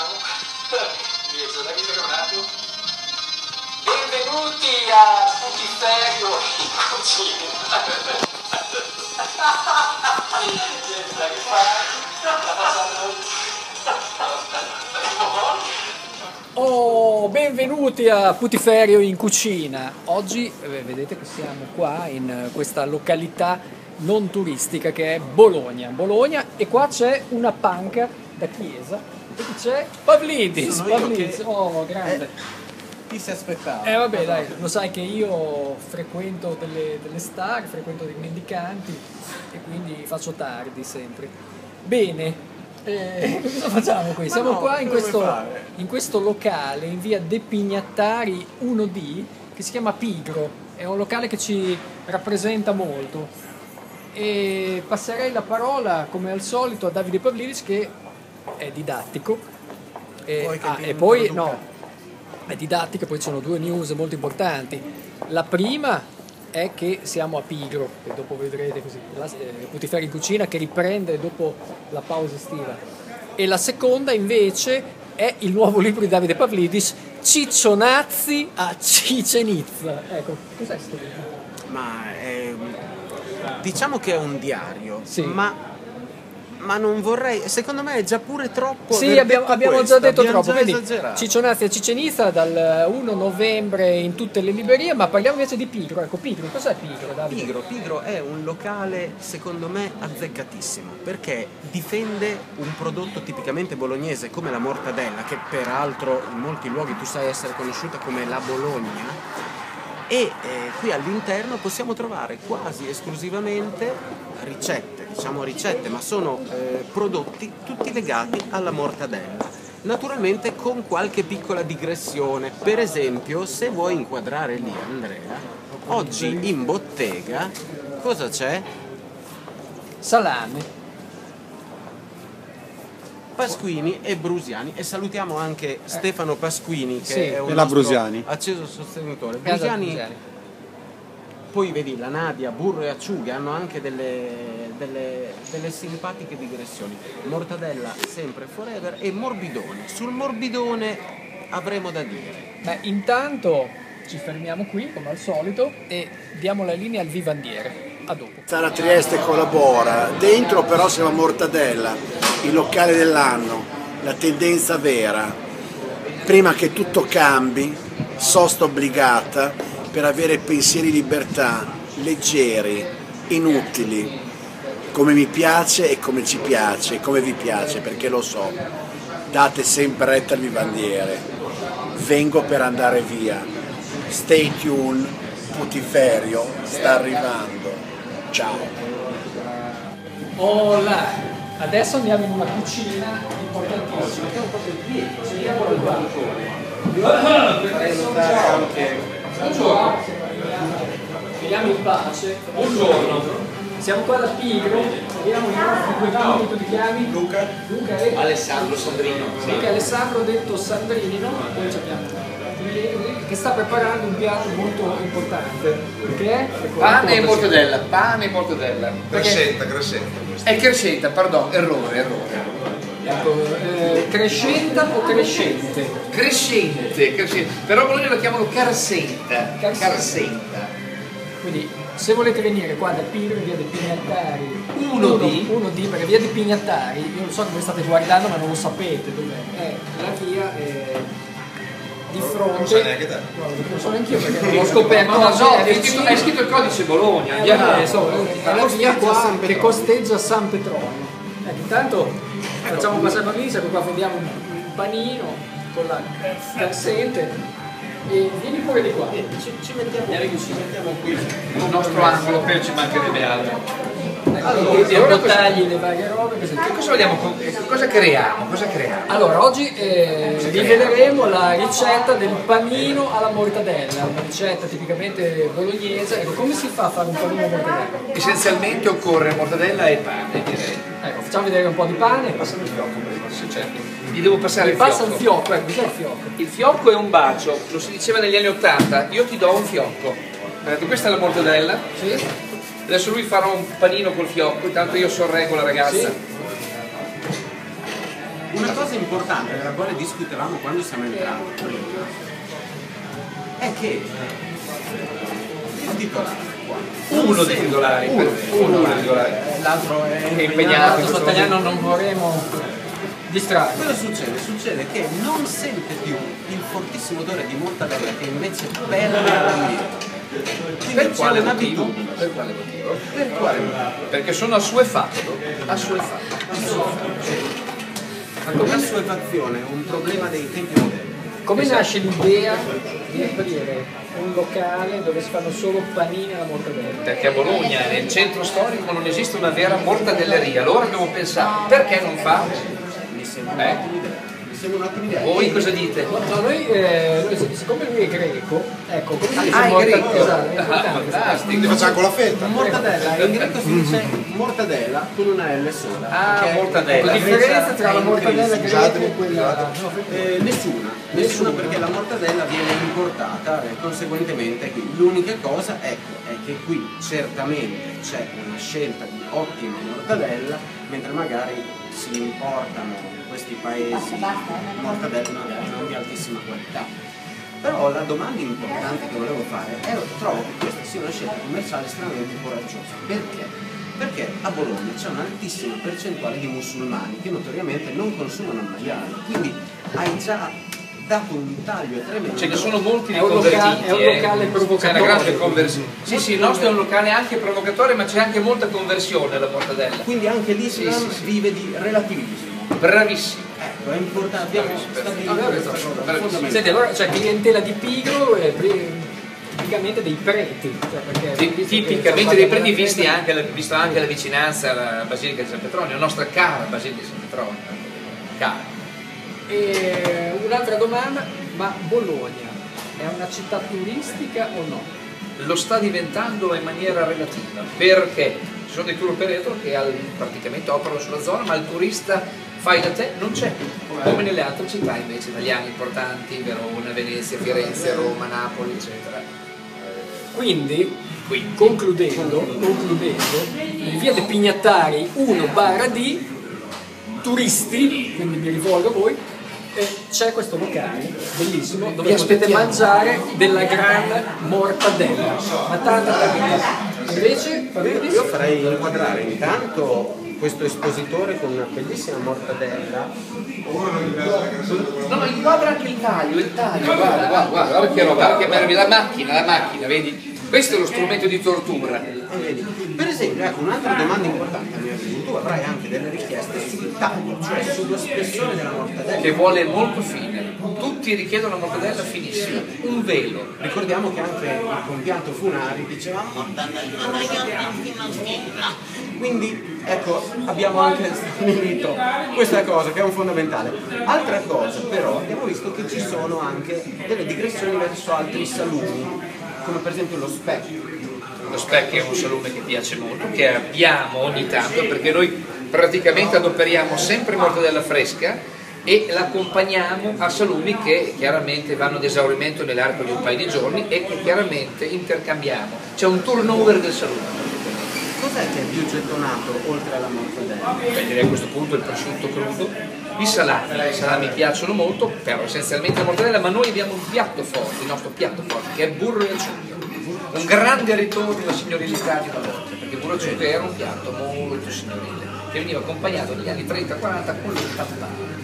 Iniziamo. Mi un attimo. Benvenuti a Putiferio in cucina. Oh, benvenuti a Putiferio in cucina. Oggi eh, vedete che siamo qua in eh, questa località non turistica che è Bologna. Bologna e qua c'è una panca da chiesa c'è Pavlidis. Pavlidis. che- Oh, grande. Chi si aspettava? Eh vabbè dai, lo sai che io frequento delle, delle star, frequento dei mendicanti e quindi faccio tardi sempre. Bene, eh, cosa facciamo qui? Siamo no, qua in questo, in questo locale in via De Pignattari 1D che si chiama Pigro, è un locale che ci rappresenta molto. E passerei la parola come al solito a Davide Pavlidis che è didattico. E, che ah, e poi no, è didattica, poi ci sono due news molto importanti. La prima è che siamo a Pigro, che dopo vedrete così, la, eh, Putiferi in cucina che riprende dopo la pausa estiva. E la seconda invece è il nuovo libro di Davide Pavlidis, Ciccionazzi a Cicenizza. Ecco, cos'è questo libro? Ma è, diciamo che è un diario, Sì. ma, ma non vorrei, secondo me è già pure troppo. Sì, abbiamo, abbiamo già detto abbiamo troppo. già Vedi. Ciccionazzi a Cicenizza dal 1 novembre in tutte le librerie, ma parliamo invece di Pigro. Ecco, Pigro, cos'è Pigro, Davide? Pigro, Pigro è un locale secondo me azzeccatissimo perché difende un prodotto tipicamente bolognese come la mortadella, che peraltro in molti luoghi tu sai essere conosciuta come la Bologna. E eh, qui all'interno possiamo trovare quasi esclusivamente ricette, diciamo ricette, ma sono eh, prodotti tutti legati alla mortadella. Naturalmente con qualche piccola digressione, per esempio se vuoi inquadrare lì Andrea, oggi in bottega cosa c'è? Salame. Pasquini e Brusiani e salutiamo anche Stefano Pasquini che Sì. è un Brusiani. acceso sostenitore. Brusiani, Brusiani. poi vedi la Nadia, Burro e Acciughe hanno anche delle, delle- delle simpatiche digressioni. Mortadella sempre forever e morbidone. Sul morbidone avremo da dire. Beh, intanto ci fermiamo qui, come al solito, e diamo la linea al vivandiere. A dopo. Sara Trieste collabora, dentro però siamo a Mortadella, il locale dell'anno, la tendenza vera. Prima che tutto cambi, sosta obbligata per avere pensieri di libertà, leggeri, inutili, come mi piace e come ci piace, come vi piace, perché lo so. Date sempre retta al vivandiere. Vengo per andare via. Stay tuned, Putiferio sta arrivando. Ciao. Hola! Adesso andiamo in una cucina importantissima, che è proprio dietro, saliamo dal balcone. Adesso Buongiorno. Vediamo in pace. Buongiorno. Siamo qua da Pigro, vediamo i nostri due figli, tu ti chiami? Luca. Luca e Alessandro Sandrino. Luca Alessandro detto Sandrino, poi abbiamo che sta preparando un piatto molto importante. Che è? Pane e mortadella, pane e mortadella. Crescenta, crescenta. È crescenta, pardon, errore, errore. Ecco, eh, crescenta o crescente? Crescente, crescente. Però a Bologna lo chiamano carsenta. Carsenta. Carsenta. Quindi se volete venire qua da Pigro, via dei Pignattari 1D. 1D, perché via dei Pignattari, io non so come state guardando ma non lo sapete dov'è. È la via eh, di fronte. Non sai neanche te. No, non so neanche io perché l'ho scoperto. No, no, è scritto, hai scritto il codice Bologna, Eh, insomma, è la via qua che costeggia San Petronio. Ecco, intanto facciamo passare la valigia, qua vediamo un, un panino con la carsente e vieni pure di qua. Ci, ci mettiamo, ci mettiamo qui. Il nostro angolo, per ci mancherebbe altro. Ecco, e allora tagli le varie robe. Che cosa vogliamo? Cosa creiamo? Cosa creiamo? Allora, oggi eh, riveleremo la ricetta del panino alla mortadella, una ricetta tipicamente bolognese. Ecco, come si fa a fare un panino alla mortadella? Essenzialmente occorre mortadella e pane, direi. Ecco, facciamo vedere un po' di pane. Passami il fiocco prima, sì, certo. Gli devo passare Mi il passa il fiocco. fiocco, ecco, cos'è il fiocco? Il fiocco è un bacio, lo si diceva negli anni Ottanta, io ti do un fiocco. Detto, questa è la mortadella, Sì? Adesso lui farà un panino col fiocco, intanto io sorreggo la ragazza. Sì. Una cosa importante della quale discutevamo quando siamo entrati prima è che il titolare Uno dei titolari, uno, dei titolari. L'altro è impegnato questo Stagliano non vorremmo distrarre. Cosa succede? Succede che non sente più il fortissimo odore di mortadella che invece permea l'ambiente. Quindi Per quale motivo? Per quale motivo? Per quale motivo? Perché sono assuefatto. Assuefatto. L'assuefazione è un problema dei tempi moderni. Come Esatto. nasce l'idea di aprire un locale dove si fanno solo panini alla mortadella? Perché a Bologna, nel centro storico, non esiste una vera mortadelleria. Allora abbiamo pensato, perché non fa? Mi sembra Eh. Voi cosa dite? No, no, noi, eh, noi, siccome lui è greco, ecco, come si dice Ah, è morta- greco. esatto, Ah, fantastico. facciamo con la fetta. Mortadella, in greco si dice mortadella con una L sola. Ah, perché mortadella. La differenza tra la mortadella greca e quella... Eh, nessuna, nessuna perché la mortadella viene importata e conseguentemente qui l'unica cosa ecco, è che qui certamente c'è una scelta di ottima mortadella, mentre magari si importano in questi paesi mortadelle magari non di altissima qualità. Però la domanda importante che volevo fare è trovo che questa sia una scelta commerciale estremamente coraggiosa. Perché? Perché a Bologna c'è un'altissima percentuale di musulmani che notoriamente non consumano il maiale, quindi hai già dato un taglio tremendo. Ce ne sono molti È un riconvertiti. locale- è un eh. locale grande conversione. Sì, sì, il nostro è un locale anche provocatorio, ma c'è anche molta conversione alla mortadella. Quindi anche l'Islam Sì, sì, vive di relativismo. Bravissimo. Ecco, è importante, abbiamo stabilito Vabbè, questa cosa. Senti, allora c'è clientela di pigro e pri- tipicamente dei preti. Cioè Tipicamente dei preti visti anche, la- visto anche la vicinanza alla Basilica di San Petronio, la nostra cara Basilica di San Petronio. Cara. E un'altra domanda, ma Bologna è una città turistica o no? Lo sta diventando in maniera relativa, perché ci sono dei tour operator che al- praticamente operano sulla zona, ma il turista fai da te non c'è, come nelle altre città invece italiane importanti, Verona, Venezia, Firenze, Roma, Napoli, eccetera. Quindi, Quindi, concludendo, concludendo in via De Pignattari 1 barra D, turisti, quindi mi rivolgo a voi, eh, c'è questo locale bellissimo dove Vi potete mangiare della gran mortadella, ma tanta tanta. Invece, Fabio Io farei inquadrare intanto questo espositore con una bellissima mortadella. No, no, inquadra anche il taglio, il taglio, guarda, guarda, guarda, guarda che roba, guarda che meraviglia, la macchina, la macchina, vedi? Questo è lo strumento di tortura. E vedi, Per esempio, ecco, un'altra domanda importante a mio avviso, tu avrai anche delle richieste sul taglio, cioè sullo spessore della mortadella. che vuole molto fine. Tutti richiedono una mortadella finissima, un velo. Ricordiamo che anche il compianto Funari diceva mortadella. Quindi ecco, abbiamo anche stabilito questa cosa che è un fondamentale. Altra cosa però, abbiamo visto che ci sono anche delle digressioni verso altri salumi, come per esempio lo specchio. Lo specchio è un salume che piace molto, che abbiamo ogni tanto, perché noi praticamente adoperiamo sempre mortadella fresca e l'accompagniamo a salumi che chiaramente vanno ad esaurimento nell'arco di un paio di giorni e che chiaramente intercambiamo. C'è un turnover del salume. Cos'è che è più gettonato oltre alla mortadella? Beh, direi a questo punto il prosciutto crudo, i salami, i salami piacciono molto, però essenzialmente la mortadella, ma noi abbiamo un piatto forte, il nostro piatto forte, che è burro e acciughe. Un grande ritorno signorilità di una volta, perché burro e acciughe era un piatto molto signorile, che veniva accompagnato negli anni 30-40 con lo tappare.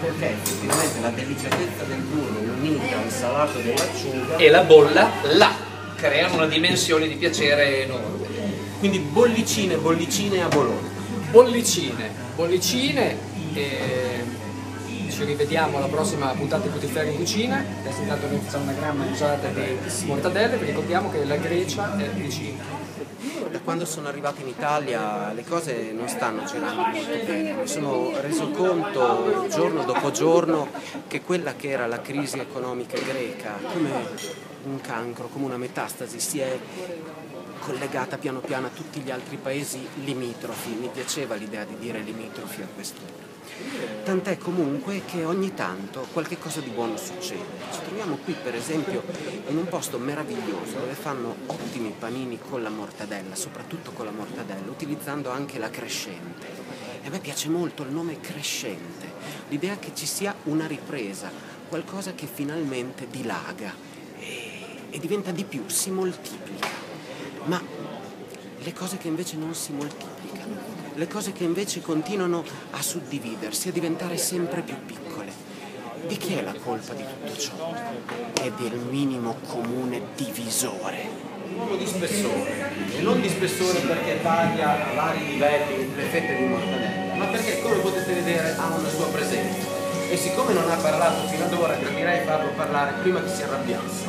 Perché effettivamente la delicatezza del burro unita al salato dell'acciuga, E la bolla là creano una dimensione di piacere enorme. quindi bollicine, bollicine a Bologna. bollicine, bollicine e ci rivediamo alla prossima puntata di Putiferi in cucina. Adesso intanto noi facciamo una gran mangiata di mortadelle, vi ricordiamo che la Grecia è vicina. Da quando sono arrivato in Italia le cose non stanno girando molto bene, mi sono reso conto giorno dopo giorno che quella che era la crisi economica greca, come un cancro, come una metastasi, si è collegata piano piano a tutti gli altri paesi limitrofi, mi piaceva l'idea di dire limitrofi a quest'ora. Tant'è comunque che ogni tanto qualche cosa di buono succede. Ci troviamo qui per esempio in un posto meraviglioso dove fanno ottimi panini con la mortadella, soprattutto con la mortadella, utilizzando anche la crescente. E a me piace molto il nome crescente, l'idea che ci sia una ripresa, qualcosa che finalmente dilaga e, diventa di più, si moltiplica. Ma le cose che invece non si moltiplicano, le cose che invece continuano a suddividersi, a diventare sempre più piccole. Di chi è la colpa di tutto ciò? È del minimo comune divisore. Un uomo di spessore, e non di spessore perché taglia a vari livelli le fette di mortadella, ma perché come potete vedere ha una sua presenza. E siccome non ha parlato fino ad ora, gradirei farlo parlare prima che si arrabbiasse.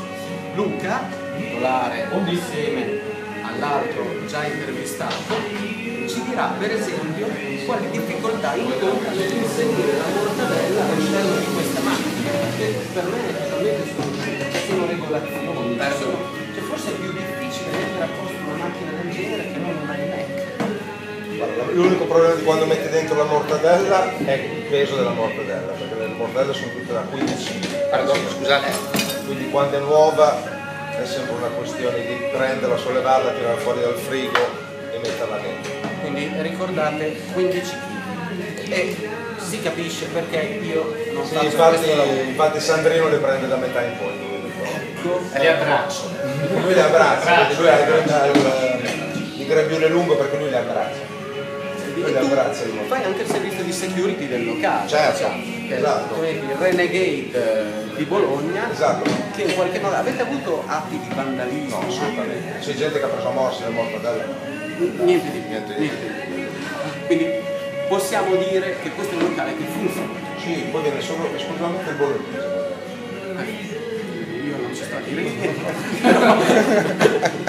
Luca, titolare insieme all'altro già intervistato, ci dirà per esempio quali difficoltà incontra nell'inserire la mortadella all'interno di questa macchina, perché per me naturalmente sono, sono regolazioni, sono- cioè forse è più difficile mettere a posto una macchina del genere che non una iMac. L'unico problema di quando metti dentro la mortadella è il peso della mortadella, perché le mortadelle sono tutte da 15 Pardon, scusate. quindi quando è nuova è sempre una questione di prenderla, sollevarla, tirarla fuori dal frigo e metterla dentro. Quindi ricordate 15 kg. E si capisce perché io non Sì, faccio infatti, questo lavoro. infatti Sandrino le prende da metà in poi. lui le abbraccio. Lui le abbraccia, perché lui ha il, il, il grembiule lungo perché lui le abbraccia. Lui le abbraccia di fai anche il servizio di security del locale. Certo, diciamo, che è esatto. come il Renegade eh, di Bologna. Esatto. Che in qualche modo avete avuto atti di vandalismo? No, assolutamente. C'è gente che ha preso morsi nel mortadella. Niente di più. Niente di più. Quindi possiamo dire che questo è un locale che funziona. Sì, poi viene solo esclusivamente il bolognese. Io non ci sto a dire niente.